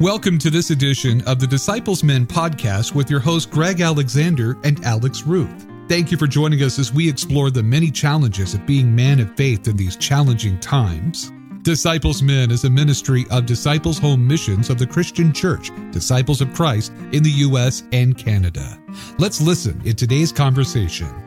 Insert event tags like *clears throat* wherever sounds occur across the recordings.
Welcome to this edition of the Disciples Men podcast with your host, Greg Alexander and Alex Ruth. Thank you for joining us as we explore the many challenges of being man of faith in these challenging times. Disciples Men is a ministry of Disciples Home Missions of the Christian Church, Disciples of Christ in the U.S. and Canada. Let's listen in today's conversation.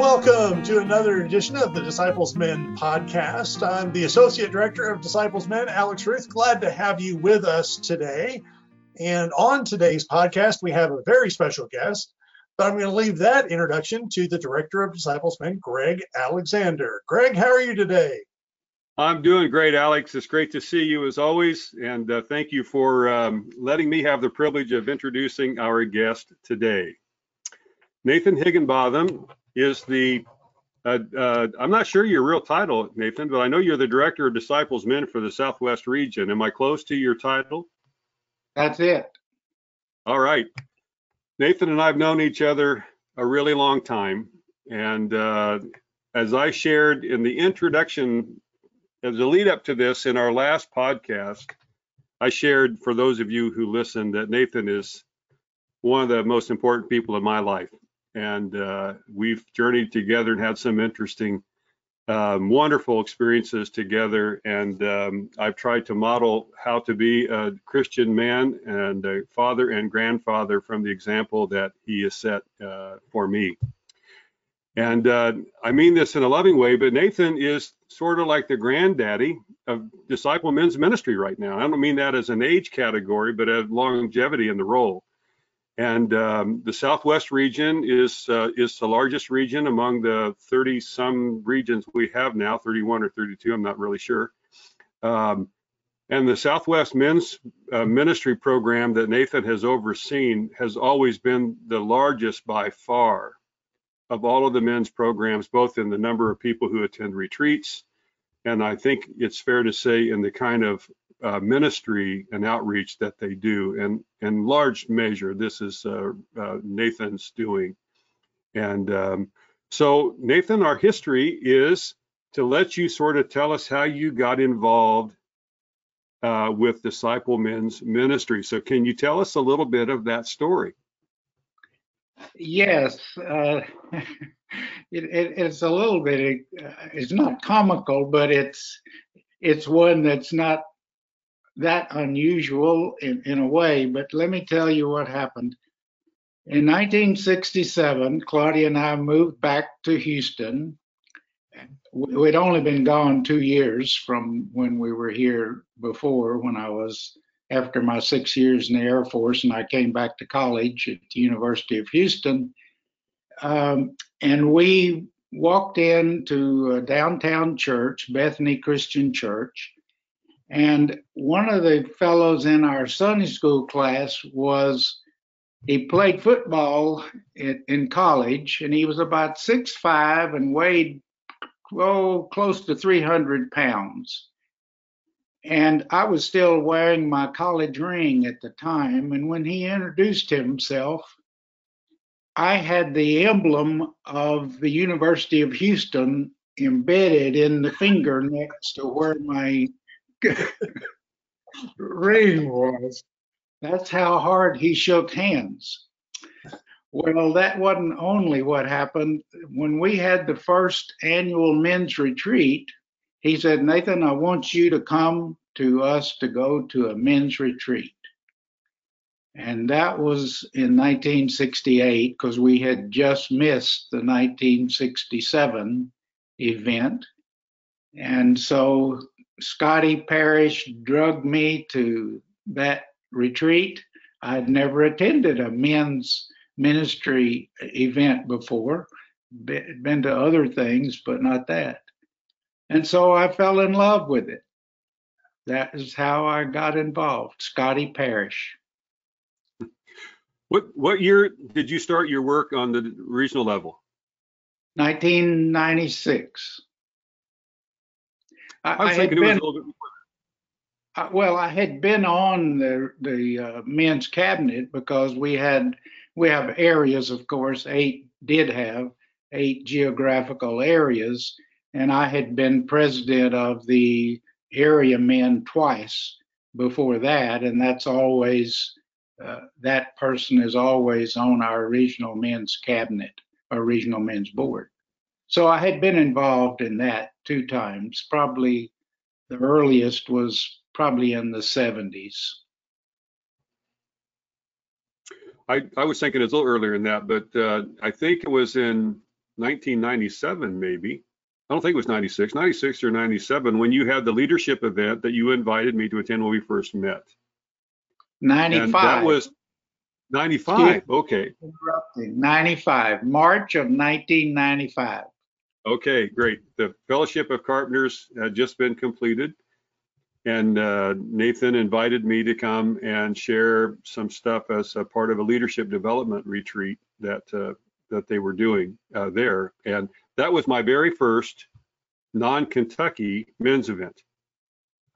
Welcome to another edition of the Disciples Men podcast. I'm the Associate Director of Disciples Men, Alex Ruth. Glad to have you with us today. And on today's podcast, we have a very special guest, but I'm going to leave that introduction to the Director of Disciples Men, Greg Alexander. Greg, how are you today? I'm doing great, Alex. It's great to see you as always. And uh, thank you for um, letting me have the privilege of introducing our guest today. Nathan Higgenbotham is the uh, uh, I'm not sure your real title, Nathan, but I know you're the director of Disciples Men for the Southwest region. Am I close to your title? That's it. All right. Nathan and I have known each other a really long time. And uh, as I shared in the introduction, as a lead up to this in our last podcast, I shared for those of you who listened that Nathan is one of the most important people in my life and uh, we've journeyed together and had some interesting, um, wonderful experiences together. And um, I've tried to model how to be a Christian man and a father and grandfather from the example that he has set uh, for me. And uh, I mean this in a loving way, but Nathan is sort of like the granddaddy of disciple men's ministry right now. I don't mean that as an age category, but as longevity in the role. And um, the Southwest region is uh, is the largest region among the 30 some regions we have now, 31 or 32, I'm not really sure. Um, and the Southwest Men's uh, Ministry program that Nathan has overseen has always been the largest by far of all of the men's programs, both in the number of people who attend retreats, and I think it's fair to say in the kind of uh, ministry and outreach that they do. And in large measure, this is uh, uh, Nathan's doing. And um, so, Nathan, our history is to let you sort of tell us how you got involved uh, with Disciple Men's Ministry. So, can you tell us a little bit of that story? Yes, uh, *laughs* it, it, it's a little bit. Uh, it's not comical, but it's it's one that's not that unusual in, in a way, but let me tell you what happened. In 1967, Claudia and I moved back to Houston. We'd only been gone two years from when we were here before, when I was after my six years in the Air Force, and I came back to college at the University of Houston. Um, and we walked into a downtown church, Bethany Christian Church, and one of the fellows in our Sunday school class was, he played football in, in college and he was about six five and weighed, oh, close to 300 pounds. And I was still wearing my college ring at the time. And when he introduced himself, I had the emblem of the University of Houston embedded in the finger next to where my *laughs* ring was. That's how hard he shook hands. Well, that wasn't only what happened. When we had the first annual men's retreat, he said, Nathan, I want you to come to us to go to a men's retreat. And that was in 1968 because we had just missed the 1967 event. And so Scotty Parrish drugged me to that retreat. I'd never attended a men's ministry event before, been to other things, but not that. And so I fell in love with it. That is how I got involved, Scotty Parrish. What what year did you start your work on the regional level? 1996. I, was I it was a little bit more. Uh, well, I had been on the the uh, men's cabinet because we had we have areas, of course. Eight did have eight geographical areas, and I had been president of the area men twice before that, and that's always uh, that person is always on our regional men's cabinet or regional men's board. So I had been involved in that two times. Probably the earliest was probably in the 70s. I, I was thinking it's a little earlier than that, but uh, I think it was in 1997, maybe. I don't think it was 96, 96 or 97, when you had the leadership event that you invited me to attend when we first met. 95. And that was 95. Okay. Interrupting. 95, March of 1995. Okay, great. The Fellowship of Carpenters had just been completed, and uh, Nathan invited me to come and share some stuff as a part of a leadership development retreat that uh, that they were doing uh, there. And that was my very first non-Kentucky men's event,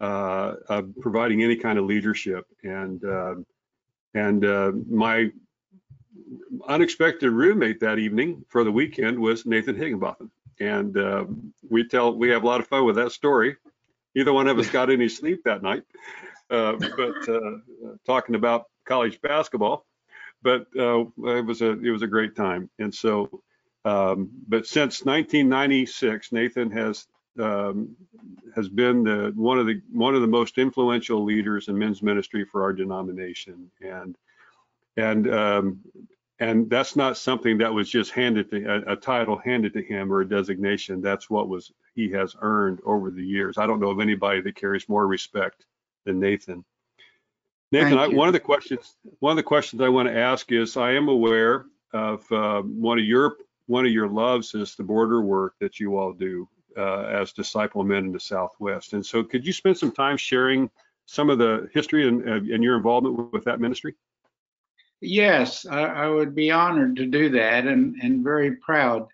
uh, of providing any kind of leadership. And uh, and uh, my unexpected roommate that evening for the weekend was Nathan Higgenbotham. And uh, we tell we have a lot of fun with that story. Neither one of us got any sleep that night, uh, but uh, talking about college basketball. But uh, it was a it was a great time. And so, um, but since 1996, Nathan has um, has been the one of the one of the most influential leaders in men's ministry for our denomination, and and um, and that's not something that was just handed to a, a, title handed to him or a designation. That's what was he has earned over the years. I don't know of anybody that carries more respect than Nathan. Nathan, I, one of the questions one of the questions I want to ask is I am aware of uh, one of your one of your loves is the border work that you all do uh, as disciple men in the Southwest. And so, could you spend some time sharing some of the history and, and your involvement with that ministry? Yes, I, I, would be honored to do that and, and very proud.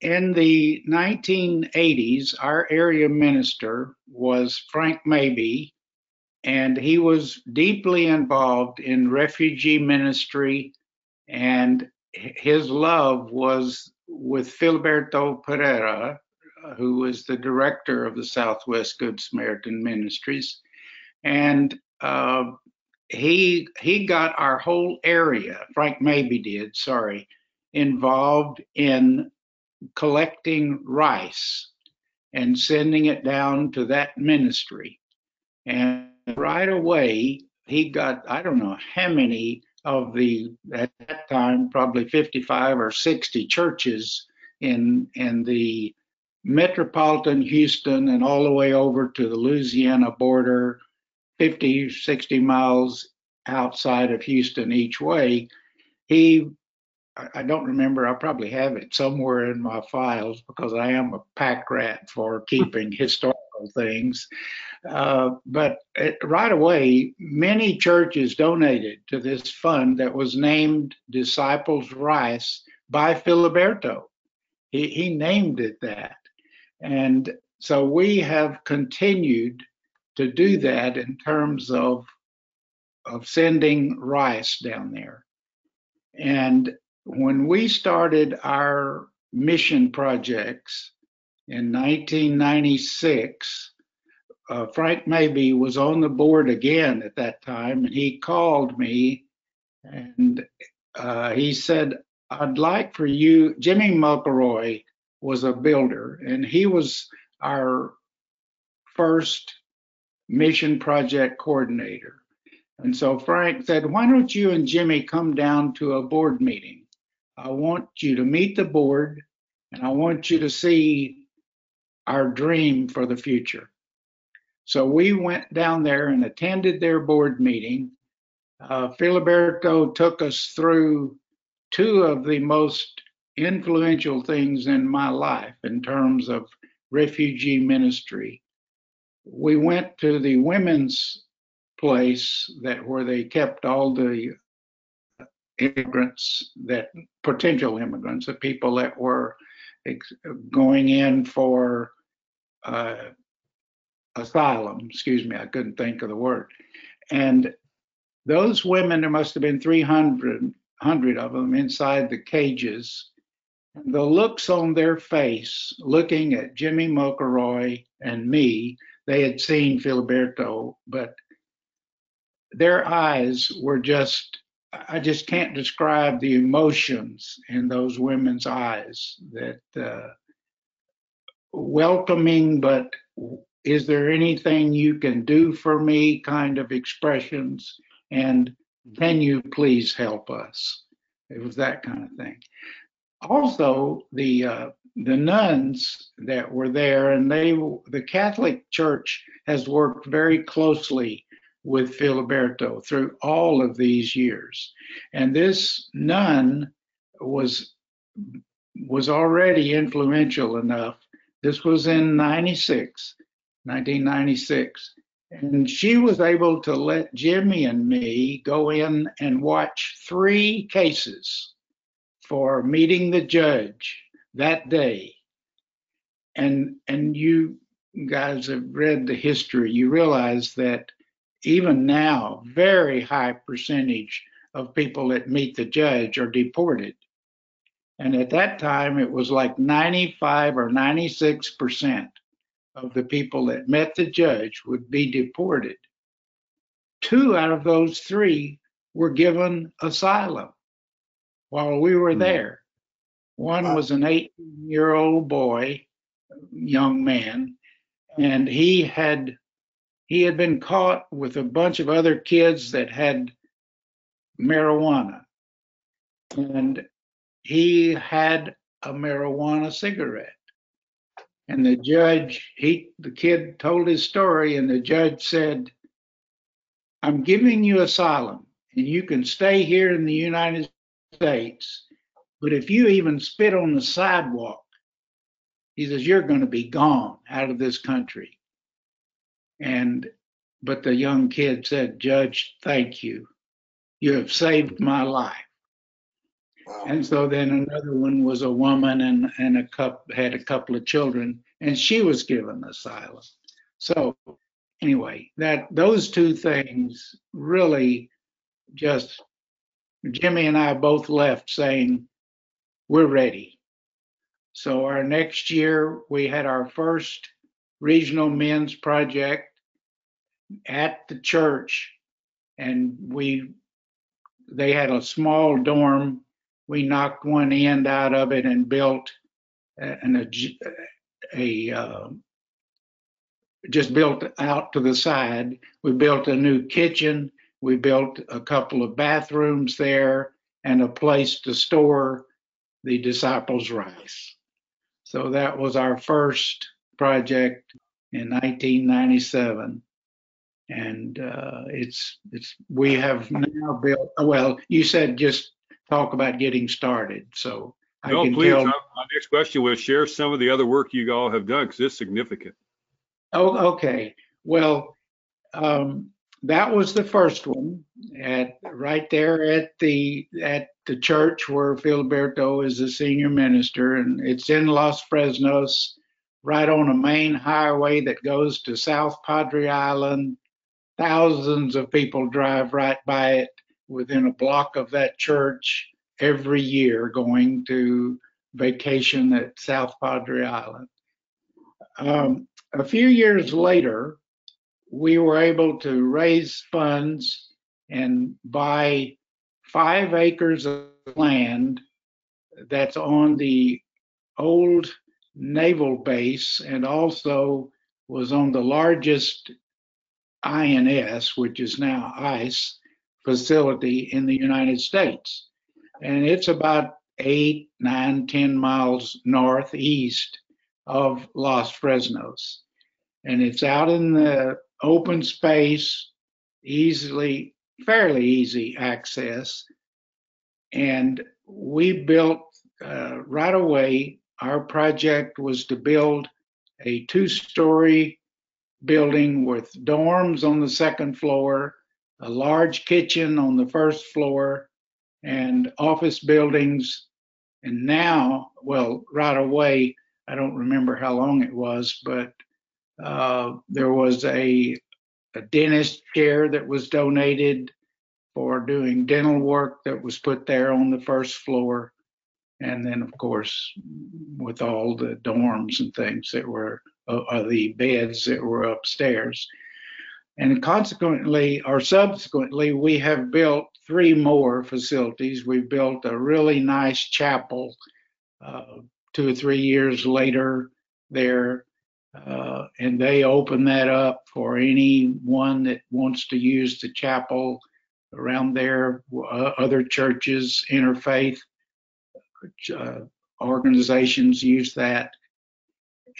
In the 1980s, our area minister was Frank Maybe, and he was deeply involved in refugee ministry, and his love was with Filiberto Pereira, who was the director of the Southwest Good Samaritan Ministries. And uh, he he got our whole area, Frank Maybe did, sorry, involved in collecting rice and sending it down to that ministry. And right away, he got, I don't know how many of the, at that time, probably 55 or 60 churches in, in the metropolitan Houston and all the way over to the Louisiana border 50, 60 miles outside of Houston each way. He, I don't remember, I probably have it somewhere in my files because I am a pack rat for *laughs* keeping historical things. Uh, but it, right away, many churches donated to this fund that was named Disciples Rice by Filiberto. He, he named it that. And so we have continued to do that in terms of of sending rice down there. And when we started our mission projects in 1996, uh, Frank Maybe was on the board again at that time, and he called me and uh, he said, I'd like for you, Jimmy McElroy was a builder, and he was our first mission project coordinator. And so Frank said, Why don't you and Jimmy come down to a board meeting? I want you to meet the board and I want you to see our dream for the future. So we went down there and attended their board meeting. Uh, Filiberto took us through two of the most influential things in my life in terms of refugee ministry. We went to the women's place that where they kept all the immigrants that potential immigrants, the people that were going in for uh, asylum. Excuse me, I couldn't think of the word. And those women, there must have been 300 hundred of them inside the cages the looks on their face looking at Jimmy McElroy and me, they had seen Filiberto, but their eyes were just, I just can't describe the emotions in those women's eyes that uh, welcoming, but is there anything you can do for me kind of expressions? And can you please help us? It was that kind of thing. Also, the uh, the nuns that were there, and they the Catholic Church has worked very closely with Filiberto through all of these years, and this nun was was already influential enough. This was in 96, 1996. And she was able to let Jimmy and me go in and watch three cases for meeting the judge that day. And and you guys have read the history, you realize that even now, very high percentage of people that meet the judge are deported. And at that time, it was like 95 or 96 percent of the people that met the judge would be deported. Two out of those three were given asylum while we were hmm. there. One uh, was an 18 year old boy, young man, and he had he had been caught with a bunch of other kids that had marijuana. And he had a marijuana cigarette. And the judge, he, the kid told his story, and the judge said, I'm giving you asylum, and you can stay here in the United States. But if you even spit on the sidewalk, he says, you're going to be gone out of this country. And, but the young kid said, Judge, thank you. You have saved my life. And so then another one was a woman and, and a cup had a couple of children, and she was given asylum. So anyway, that those two things really just Jimmy and I both left saying we're ready. So our next year we had our first regional men's project at the church and we they had a small dorm we knocked one end out of it and built an, a, a uh, just built out to the side. We built a new kitchen. We built a couple of bathrooms there and a place to store the disciples' rice. So that was our first project in 1997 and uh, it's it's we have now built well you said just talk about getting started. So I no, please. Tell... My next question was share some of the other work you all have done because it's significant. Oh, okay. Well, um, that was the first one at right there at the at the church where Filiberto is the senior minister, and it's in Los Fresnos, right on a main highway that goes to South Padre Island. Thousands of people drive right by it within a block of that church every year going to vacation at South Padre Island. Um, a few years later, we were able to raise funds and buy five acres of land that's on the old naval base and also was on the largest INS, which is now ICE, facility in the United States. And it's about eight, nine, ten miles northeast of Los Fresnos. And it's out in the open space, easily, fairly easy access. And we built uh, right away, our project was to build a two story building with dorms on the second floor a large kitchen on the first floor and office buildings. And now, well, right away, I don't remember how long it was, but uh, there was a, a dentist chair that was donated for doing dental work that was put there on the first floor. And then, of course, with all the dorms and things that were of, of the beds that were upstairs. And consequently, or subsequently, we have built three more facilities. We built a really nice chapel uh, two or three years later there, uh, and they open that up for anyone that wants to use the chapel around there. Uh, other churches, interfaith uh, organizations use that.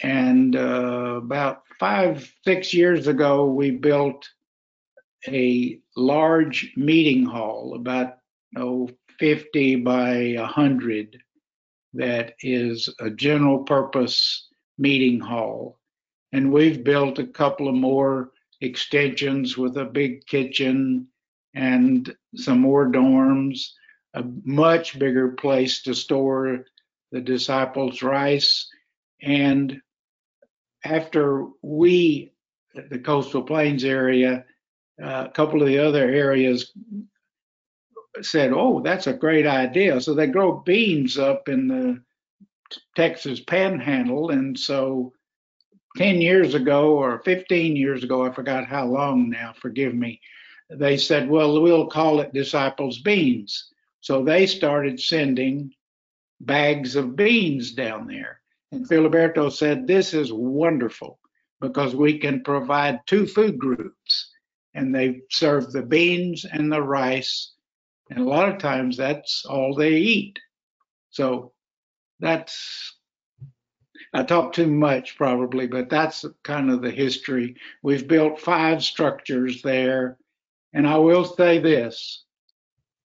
And uh, about five, six years ago, we built a large meeting hall, about oh, 50 by 100, that is a general purpose meeting hall. And we've built a couple of more extensions with a big kitchen and some more dorms, a much bigger place to store the disciples' rice. And after we, the coastal plains area, uh, a couple of the other areas said, "Oh, that's a great idea." So they grow beans up in the Texas Panhandle, and so 10 years ago or 15 years ago, I forgot how long now. Forgive me. They said, "Well, we'll call it Disciples Beans." So they started sending bags of beans down there. And Filiberto said, This is wonderful because we can provide two food groups. And they serve the beans and the rice. And a lot of times that's all they eat. So that's, I talk too much probably, but that's kind of the history. We've built five structures there. And I will say this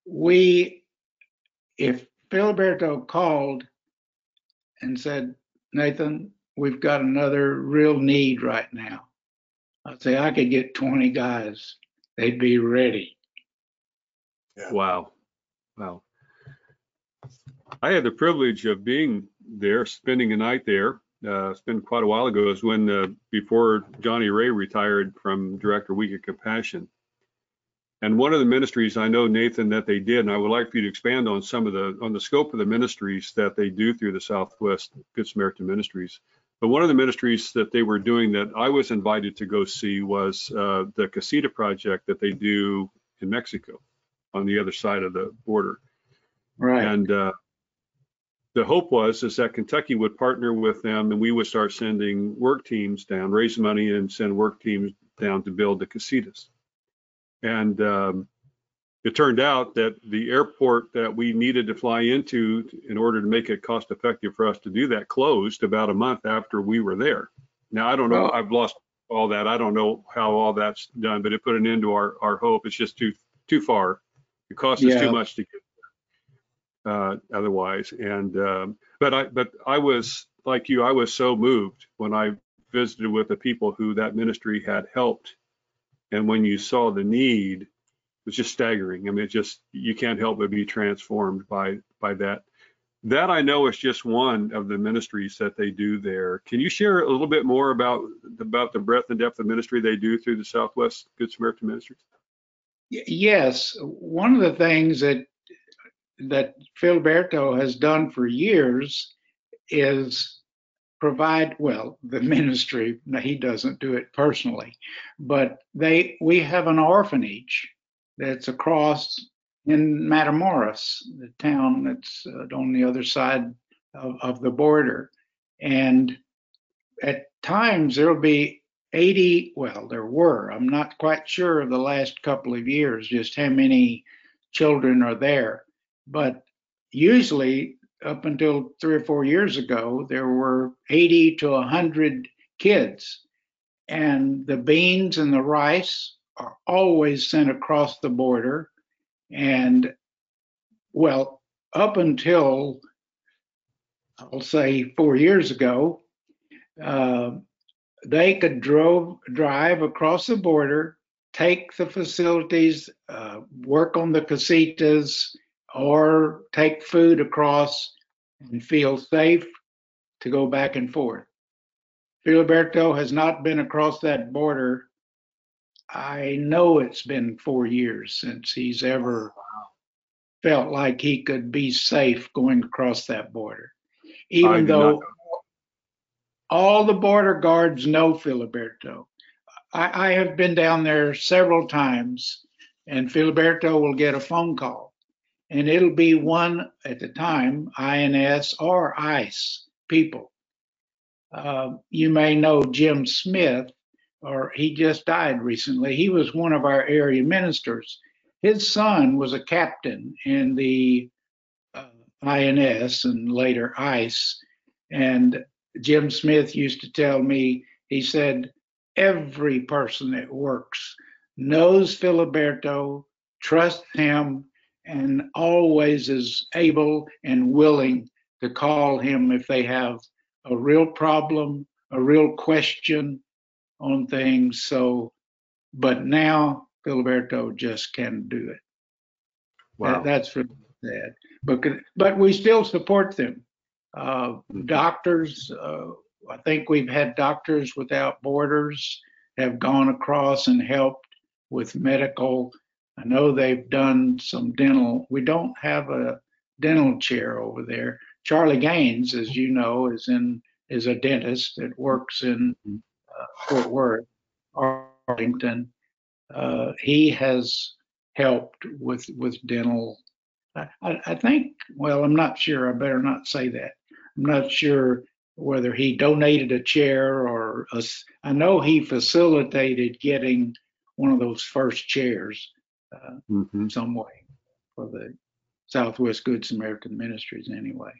we, if Filiberto called and said, Nathan, we've got another real need right now. I'd say I could get 20 guys. They'd be ready. Yeah. Wow. Wow. I had the privilege of being there, spending a night there. Uh, it's been quite a while ago. Was when, uh, before Johnny Wray retired from Director Week of Compassion. And one of the ministries I know, Nathan, that they did, and I would like for you to expand on some of the on the scope of the ministries that they do through the Southwest Good Samaritan Ministries. But one of the ministries that they were doing that I was invited to go see was uh, the Casita project that they do in Mexico, on the other side of the border. Right. And uh, the hope was is that Kentucky would partner with them, and we would start sending work teams down, raise money, and send work teams down to build the casitas. And um, it turned out that the airport that we needed to fly into in order to make it cost effective for us to do that closed about a month after we were there. Now, I don't know. I've lost all that. I don't know how all that's done, but it put an end to our, our hope. It's just too too far. It cost yeah. us too much to get uh, otherwise. And um, but I but I was like you, I was so moved when I visited with the people who that ministry had helped and when you saw the need, it was just staggering. I mean, it just you can't help but be transformed by by that. That I know is just one of the ministries that they do there. Can you share a little bit more about about the breadth and depth of ministry they do through the Southwest Good Samaritan Ministries? Yes, one of the things that that Filiberto has done for years is provide well the *laughs* ministry. He doesn't do it personally but they we have an orphanage that's across in matamoros the town that's uh, on the other side of, of the border. And at times there'll be 80 well there were. I'm not quite sure of the last couple of years just how many children are there but usually up until three or four years ago, there were 80 to 100 kids, and the beans and the rice are always sent across the border. And well, up until I'll say four years ago, uh, they could drove, drive across the border, take the facilities, uh, work on the casitas, or take food across and feel safe to go back and forth. Filiberto has not been across that border. I know it's been four years since he's ever felt like he could be safe going across that border. Even though all the border guards know Filiberto. I, I have been down there several times, and Filiberto will get a phone call, and it'll be one at the time, INS or ICE people. Uh, you may know Jim Smith, or he just died recently. He was one of our area ministers. His son was a captain in the uh, INS and later ICE. And Jim Smith used to tell me, he said, every person that works knows Filiberto, trusts him, and always is able and willing to call him if they have a real problem, a real question on things. So, but now Filiberto just can't do it. Wow. That, that's really sad. But but we still support them. Uh, doctors, uh, I think we've had Doctors Without Borders have gone across and helped with medical. I know they've done some dental. We don't have a dental chair over there. Charlie Gaines, as you know, is in is a dentist that works in uh, Fort Worth, Arlington. Uh, he has helped with with dental. I, I think. Well, I'm not sure. I better not say that. I'm not sure whether he donated a chair or a, I know he facilitated getting one of those first chairs uh, mm-hmm. some way for the Southwest Good Samaritan Ministries anyway.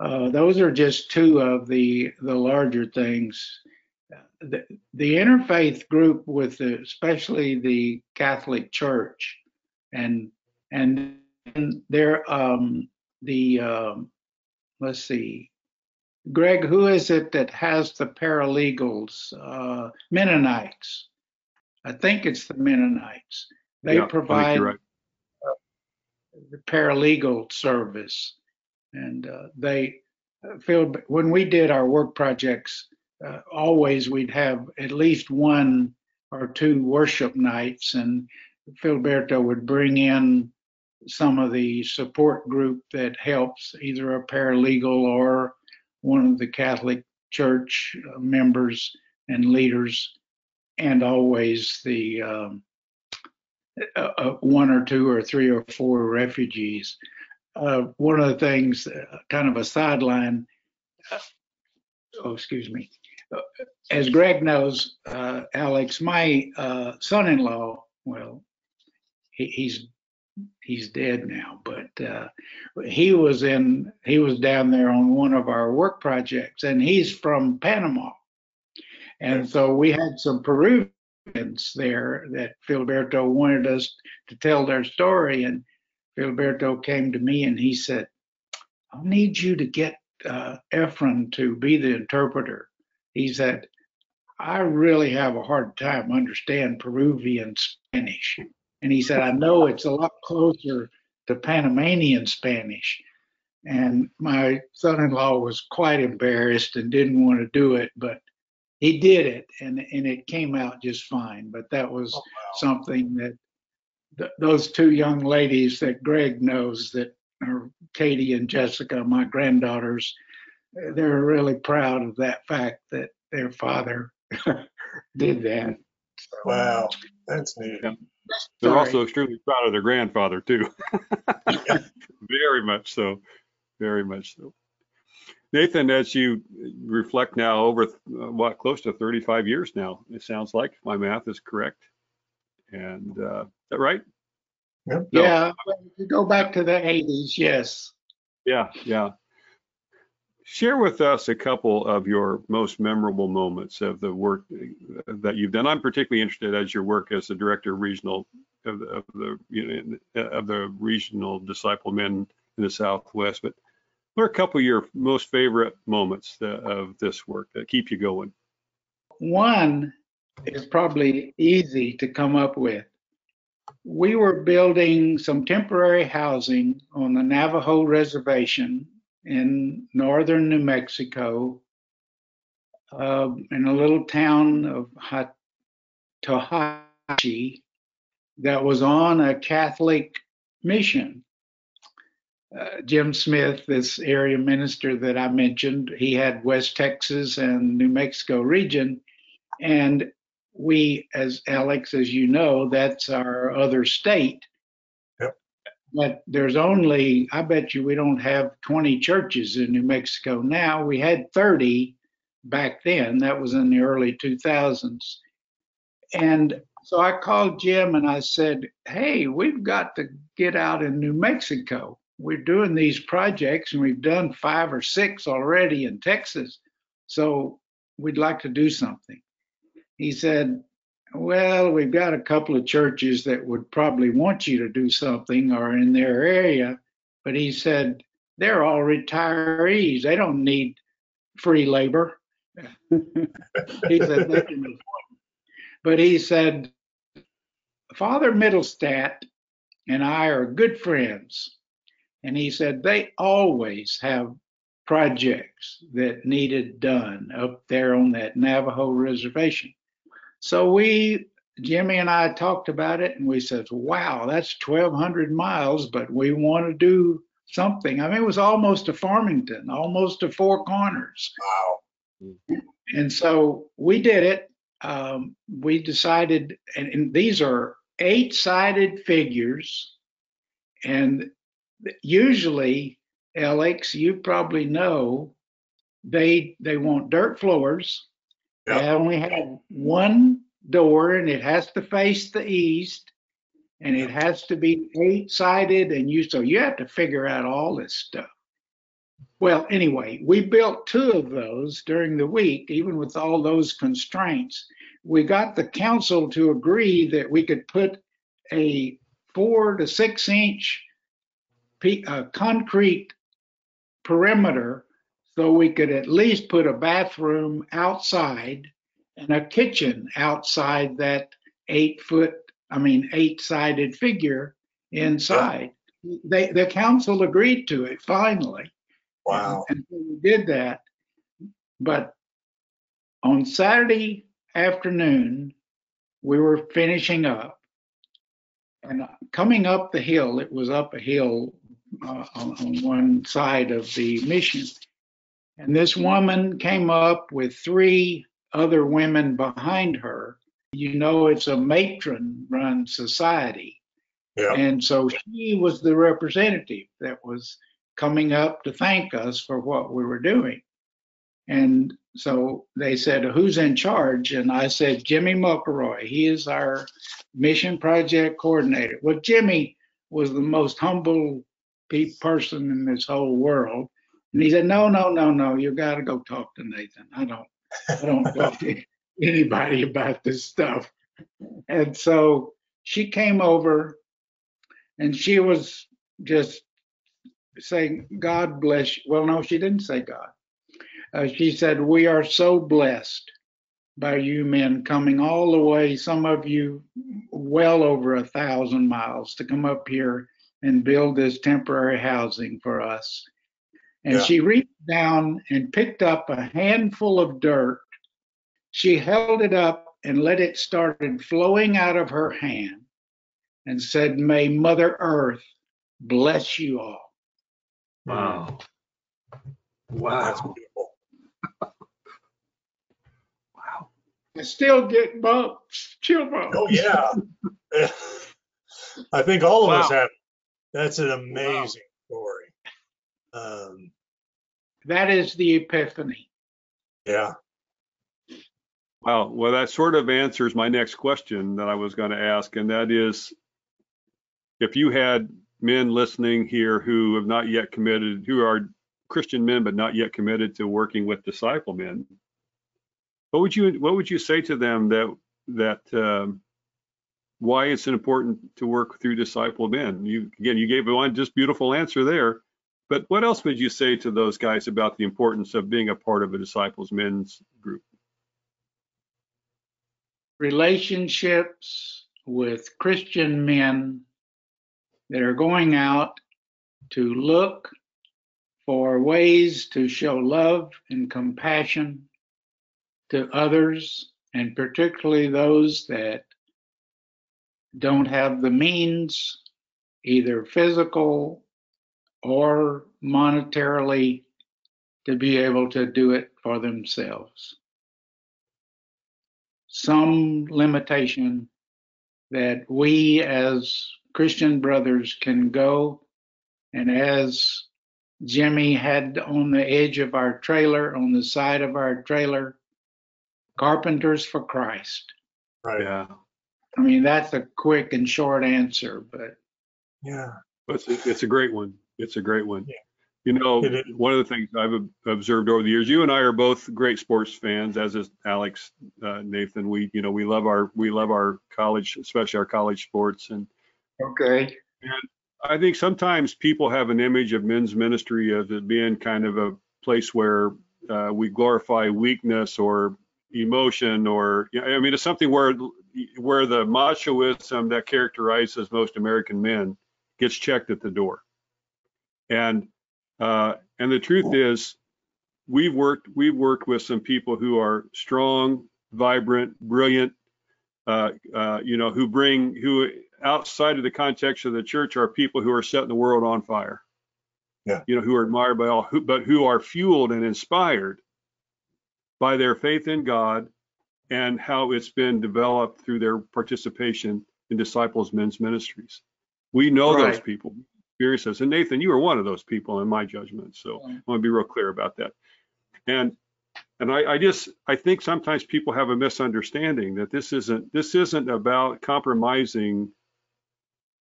Uh, those are just two of the the larger things. The, the interfaith group with the, especially the Catholic Church and and there um, the um, let's see, Greg, who is it that has the paralegals? Uh, Mennonites. I think it's the Mennonites. They yeah, provide right. uh, the paralegal service, and uh, they uh, feel when we did our work projects, uh, always we'd have at least one or two worship nights, and Filiberto would bring in some of the support group that helps, either a paralegal or one of the Catholic Church uh, members and leaders, and always the um, uh, uh, one or two or three or four refugees. Uh, one of the things, uh, kind of a sideline, uh, oh, excuse me. As Greg knows, Alex, my son in law, well, he, he's he's dead now, but uh, he was in he was down there on one of our work projects, and he's from Panama, and so we had some Peruvians there that Filiberto wanted us to tell their story, and Filiberto came to me and he said, "I need you to get uh, to be the interpreter." He said, "I really have a hard time understand Peruvian Spanish." And he said, I know it's a lot closer to Panamanian Spanish. And my son in law was quite embarrassed and didn't want to do it, but he did it and, and it came out just fine. But that was oh, wow. something that th- those two young ladies that Greg knows that are Katie and Jessica, my granddaughters, they're really proud of that fact that their father *laughs* did that. So, wow, uh, that's neat. Yeah. They're Sorry. also extremely proud of their grandfather too. *laughs* *laughs* Very much so. Very much so. Nathan, as you reflect now over uh, what close to 35 years now, it sounds like my math is correct. And uh, is that right? Yep. So, yeah, you go back to the 80s, yes. Yeah, yeah. Share with us a couple of your most memorable moments of the work that you've done. I'm particularly interested as your work as the director of regional of the, of the you know, of the regional disciple men in the Southwest. But what are a couple of your most favorite moments of this work that keep you going? One is probably easy to come up with. We were building some temporary housing on the Navajo reservation in northern New Mexico, uh, in a little town of Tohatchi that was on a Catholic mission. Uh, Jim Smith, this area minister that I mentioned, he had West Texas and New Mexico region. And we, as Alex, as you know, that's our other state. Yep. But there's only, I bet you we don't have 20 churches in New Mexico now. We had 30 back then. That was in the early 2000s. And so I called Jim and I said, Hey, we've got to get out in New Mexico. We're doing these projects and we've done five or six already in Texas. So we'd like to do something. He said, Well, we've got a couple of churches that would probably want you to do something or in their area. But he said, They're all retirees. They don't need free labor. *laughs* he said, they can but he said, Father Middlestat and I are good friends. And he said, they always have projects that needed done up there on that Navajo reservation. So we, Jimmy and I talked about it and we said, wow, that's 1,200 miles, but we want to do something. I mean, it was almost to Farmington, almost to Four Corners. Wow. And so we did it um, we decided, and, and these are eight sided figures. And usually, Alex, you probably know they they want dirt floors. Yep. They only have one door and it has to face the east and it has to be eight sided and you so you have to figure out all this stuff. Well, anyway, we built two of those during the week, even with all those constraints. We got the council to agree that we could put a four to six inch uh, concrete perimeter so we could at least put a bathroom outside and a kitchen outside that eight foot, I mean, eight sided figure inside. They, the council agreed to it finally. Wow. And, and we did that. But on Saturday afternoon, we were finishing up. And coming up the hill, it was up a hill uh, on, on one side of the mission. And this woman came up with three other women behind her. You know, it's a matron run society. Yeah. And so she was the representative that was coming up to thank us for what we were doing. And so they said, Who's in charge? And I said, Jimmy McElroy. He is our mission project coordinator. Well, Jimmy was the most humble person in this whole world. And he said, No, no, no, no, you got to go talk to Nathan. I don't, I don't *laughs* talk to anybody about this stuff. And so she came over and she was just saying, God bless you. Well, no, she didn't say God. Uh, she said, We are so blessed by you men coming all the way, some of you well over a thousand miles to come up here and build this temporary housing for us. And yeah. she reached down and picked up a handful of dirt. She held it up and let it started flowing out of her hand and said, May Mother Earth bless you all. Wow. Wow. That's beautiful. *laughs* wow. I still get bumps, chill bumps. Oh, yeah. *laughs* *laughs* I think all of wow. us have. That's an amazing wow. story. Um, that is the epiphany. Yeah. Wow. Well, that sort of answers my next question that I was going to ask, and that is if you had men listening here who have not yet committed, who are Christian men but not yet committed to working with disciple men, what would you what would you say to them that that um, why it's important to work through disciple men? You again, you gave one just beautiful answer there, but what else would you say to those guys about the importance of being a part of a disciples men's group? Relationships with Christian men that are going out to look for ways to show love and compassion to others, and particularly those that don't have the means, either physical or monetarily to be able to do it for themselves. Some limitation that we as Christian brothers can go and as Jimmy had on the edge of our trailer, on the side of our trailer, Carpenters for Christ. Right. Yeah. I mean, that's a quick and short answer, but Yeah. It's a, it's a great one. It's a great one. Yeah. You know, one of the things I've observed over the years, you and I are both great sports fans, as is Alex, uh, Nathan. We, you know, we love our, we love our college, especially our college sports. And okay. and I think sometimes people have an image of men's ministry as it being kind of a place where uh, we glorify weakness or emotion, or yeah, I mean, it's something where where the machoism that characterizes most American men gets checked at the door. And uh, and the truth is, we've worked we've worked with some people who are strong, vibrant, brilliant, uh, uh, you know, who bring who outside of the context of the church are people who are setting the world on fire. Yeah. You know, who are admired by all, who, but who are fueled and inspired by their faith in God and how it's been developed through their participation in disciples men's ministries. We know those people, experience those. And Nathan, you are one of those people in my judgment. So I want to be real clear about that. And and I, I just I think sometimes people have a misunderstanding that this isn't this isn't about compromising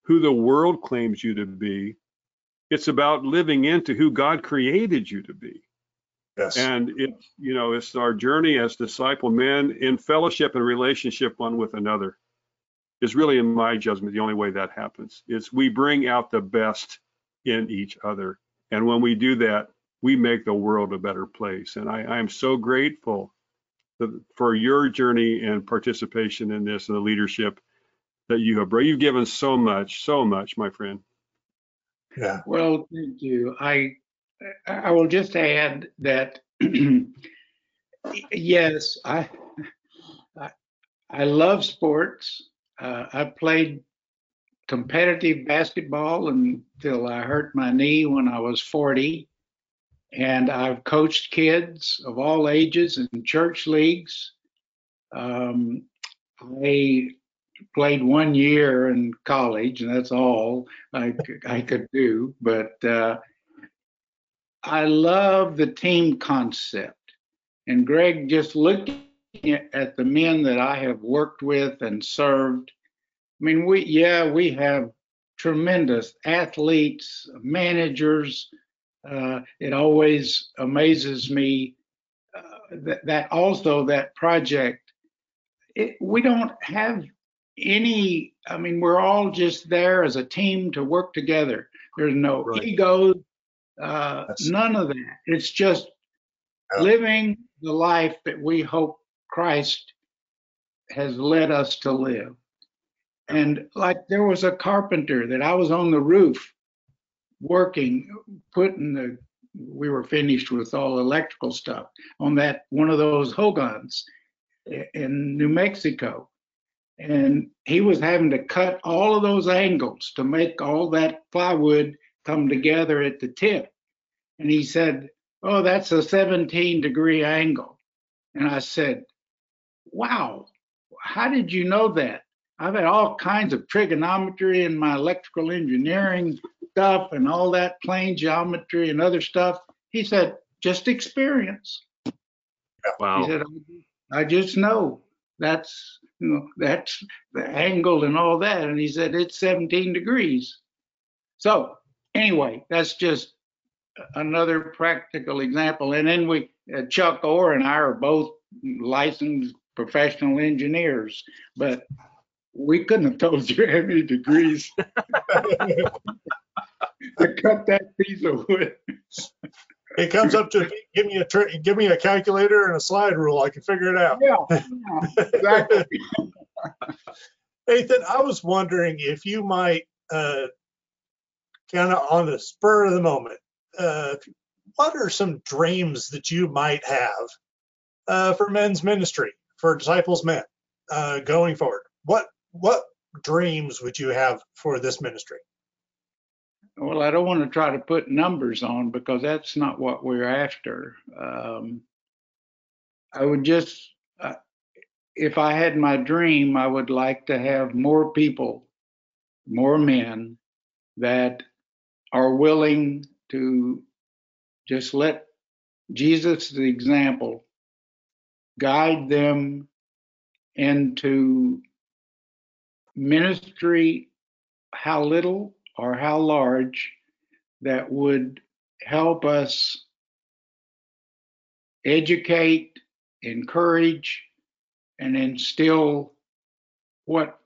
who the world claims you to be. It's about living into who God created you to be. Yes. And it's, you know, it's our journey as disciple men in fellowship and relationship one with another is really, in my judgment, the only way that happens is we bring out the best in each other. And when we do that, we make the world a better place. And I, I am so grateful that- for your journey and participation in this and the leadership that you have brought. You've given so much, so much, my friend. yeah. Well, thank you. I I will just add that *clears throat* yes, I I, I love sports. Uh, I played competitive basketball until I hurt my knee when I was 40, and I've coached kids of all ages in church leagues. Um, I played one year in college, and that's all I, I could do. But uh, I love the team concept. And Greg, just looking at the men that I have worked with and served, I mean, we, yeah, we have tremendous athletes, managers. Uh, it always amazes me uh, that, that also that project, it, we don't have any, I mean, we're all just there as a team to work together. There's no Right. egos, uh, none of that. It's just living the life that we hope Christ has led us to live. And like there was a carpenter that I was on the roof working, putting the, we were finished with all electrical stuff on that, one of those Hogans in New Mexico. And he was having to cut all of those angles to make all that plywood come together at the tip. And he said, Oh, that's a 17 degree angle. And I said, Wow, how did you know that? I've had all kinds of trigonometry in my electrical engineering stuff and all that plane geometry and other stuff. He said, Just experience. Wow. He said, I I just know that's you know that's the angle and all that. And he said it's 17 degrees. So anyway, that's just another practical example. And then we uh, Chuck Orr and I are both licensed professional engineers, but we couldn't have told you how many degrees *laughs* to cut that piece of wood. it comes up to give me a give me a calculator and a slide rule. I can figure it out. Yeah, yeah, exactly. *laughs* Nathan, I was wondering if you might, uh, kind of on the spur of the moment, uh, what are some dreams that you might have uh, for men's ministry, for disciples men, uh, going forward? What what dreams would you have for this ministry? well, I don't want to try to put numbers on because that's not what we're after. Um, I would just, uh, if I had my dream, I would like to have more people, more men that are willing to just let Jesus, the example, guide them into ministry, how little or how large, that would help us educate, encourage, and instill what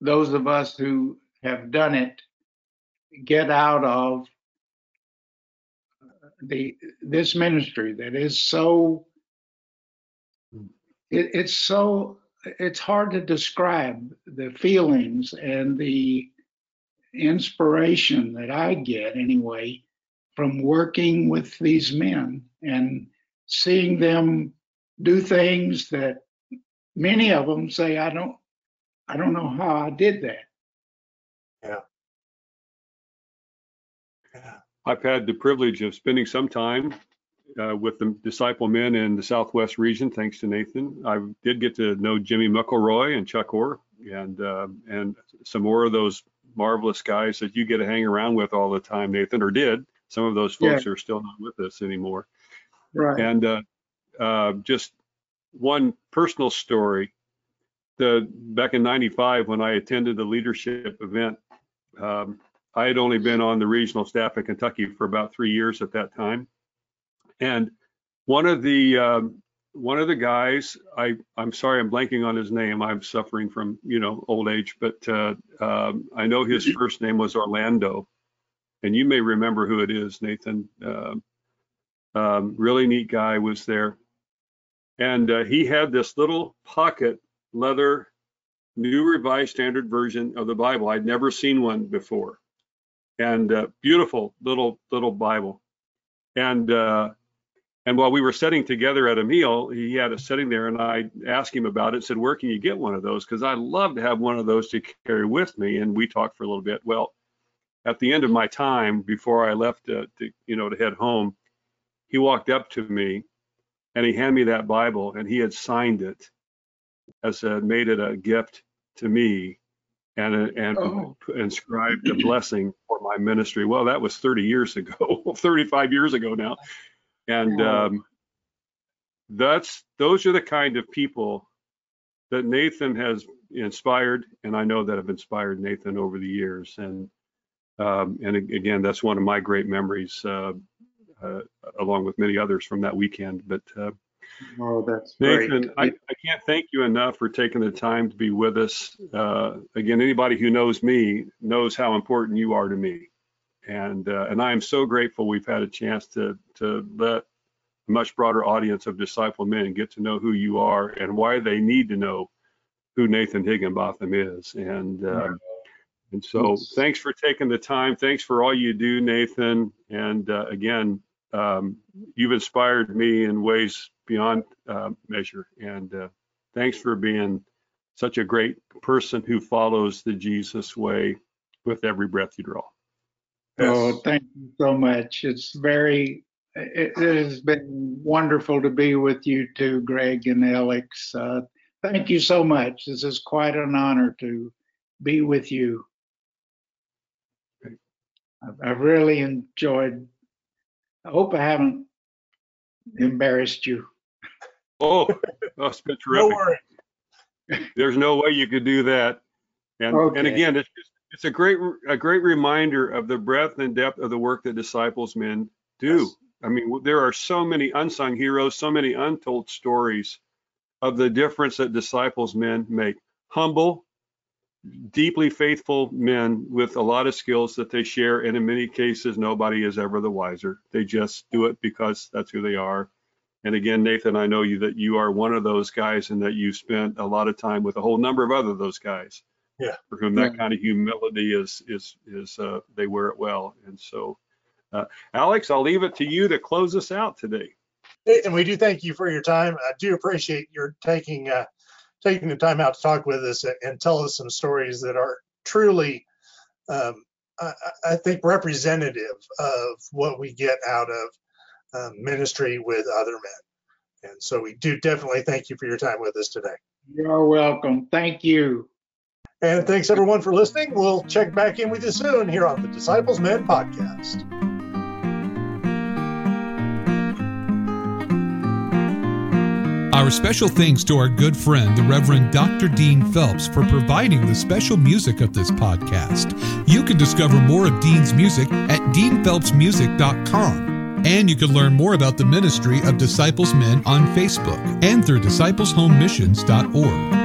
those of us who have done it get out of the this ministry that is so hmm. it, it's so it's hard to describe the feelings and the inspiration that I get anyway from working with these men and seeing them do things that many of them say I don't I don't know how I did that. Yeah. I've had the privilege of spending some time uh, with the disciple men in the Southwest region, thanks to Nathan. I did get to know Jimmy McElroy and Chuck Orr and uh, and some more of those marvelous guys that you get to hang around with all the time, Nathan, or did. Some of those folks yeah. are still not with us anymore. Right. And uh, uh, just one personal story. The back in '95 when I attended the leadership event, um, I had only been on the regional staff in Kentucky for about three years at that time, and one of the um, one of the guys, I I'm sorry I'm blanking on his name. I'm suffering from you know old age, but uh, um, I know his first name was Orlando, and you may remember who it is, Nathan. Uh, um, really neat guy was there, and uh, he had this little pocket leather New Revised Standard Version of the Bible. I'd never seen one before, and uh, beautiful little little Bible. And uh, and while we were sitting together at a meal, he had us sitting there, and I asked him about it. Said, "Where can you get one of those? Because I love to have one of those to carry with me." And we talked for a little bit. Well, at the end of my time before I left uh, to you know to head home, he walked up to me, and he handed me that Bible, and he had signed it as a, made it a gift to me and and oh. inscribed a blessing for my ministry. Well, that was 30 years ago, *laughs* 35 years ago now, and um, that's those are the kind of people that Nathan has inspired, and I know that have inspired Nathan over the years. And um, and again, that's one of my great memories, uh, uh, along with many others from that weekend. But uh, Oh, that's Nathan, I, I, can't thank you enough for taking the time to be with us. Uh, again, anybody who knows me knows how important you are to me, and uh, and I am so grateful we've had a chance to to let a much broader audience of disciple men get to know who you are and why they need to know who Nathan Higgenbotham is. And uh, and so, thanks for taking the time. Thanks for all you do, Nathan. And uh, again, um, you've inspired me in ways beyond uh, measure. And uh, thanks for being such a great person who follows the Jesus way with every breath you draw. Yes. Oh, thank you so much. It's very, it, it, has been wonderful to be with you too, Greg and Alex. Uh, thank you so much. This is quite an honor to be with you. I've, I've really enjoyed. I hope I haven't embarrassed you. Oh, *laughs* that's been terrific. No worry. There's no way you could do that. And okay. and again, it's just, it's a great a great reminder of the breadth and depth of the work that disciples men do. Yes. I mean, there are so many unsung heroes, so many untold stories of the difference that disciples men make. Humble, deeply faithful men with a lot of skills that they share, and in many cases, nobody is ever the wiser. They just do it because that's who they are. And again, Nathan, I know you that you are one of those guys, and that you spent a lot of time with a whole number of other those guys. Yeah. For whom that kind of humility is is is uh, they wear it well. And so, uh, Alex, I'll leave it to you to close us out today. And we do thank you for your time. I do appreciate your taking uh, taking the time out to talk with us and tell us some stories that are truly um, I, I think, representative of what we get out of um, ministry with other men. And so we do definitely thank you for your time with us today. You're welcome. Thank you. And thanks everyone for listening. We'll check back in with you soon here on the Disciples Men podcast. Our special thanks to our good friend, the Reverend Dr. Dean Phelps, for providing the special music of this podcast. You can discover more of Dean's music at deanphelpsmusic.com. And you can learn more about the ministry of Disciples Men on Facebook and through discipleshomemissions.org.